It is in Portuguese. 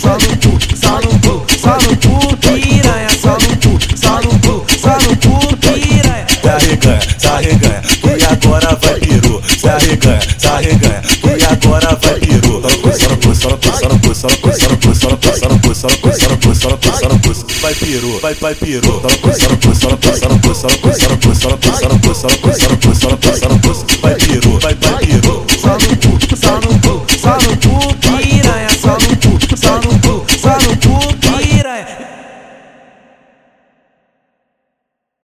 só no cu, só no cu, só no cu, piranha. Só no cu, só no cu, só no cu, piranha. Se arreganha, se arreganha, e agora vai piru. Se arreganha, se arreganha, e agora vai piru. Só no pulso, só no pulso, só no pulso, só no pulso, só no pulso, só no pulso, só no pulso, só no pulso, só no pulso, só no pulso, vai piru, vai vai piru. Só no pulso, só no pulso, só no pulso, só no pulso, só no pulso, só no pulso, só no pulso, só no pulso, só no pulso, só no pulso, só no pulso, vai piru.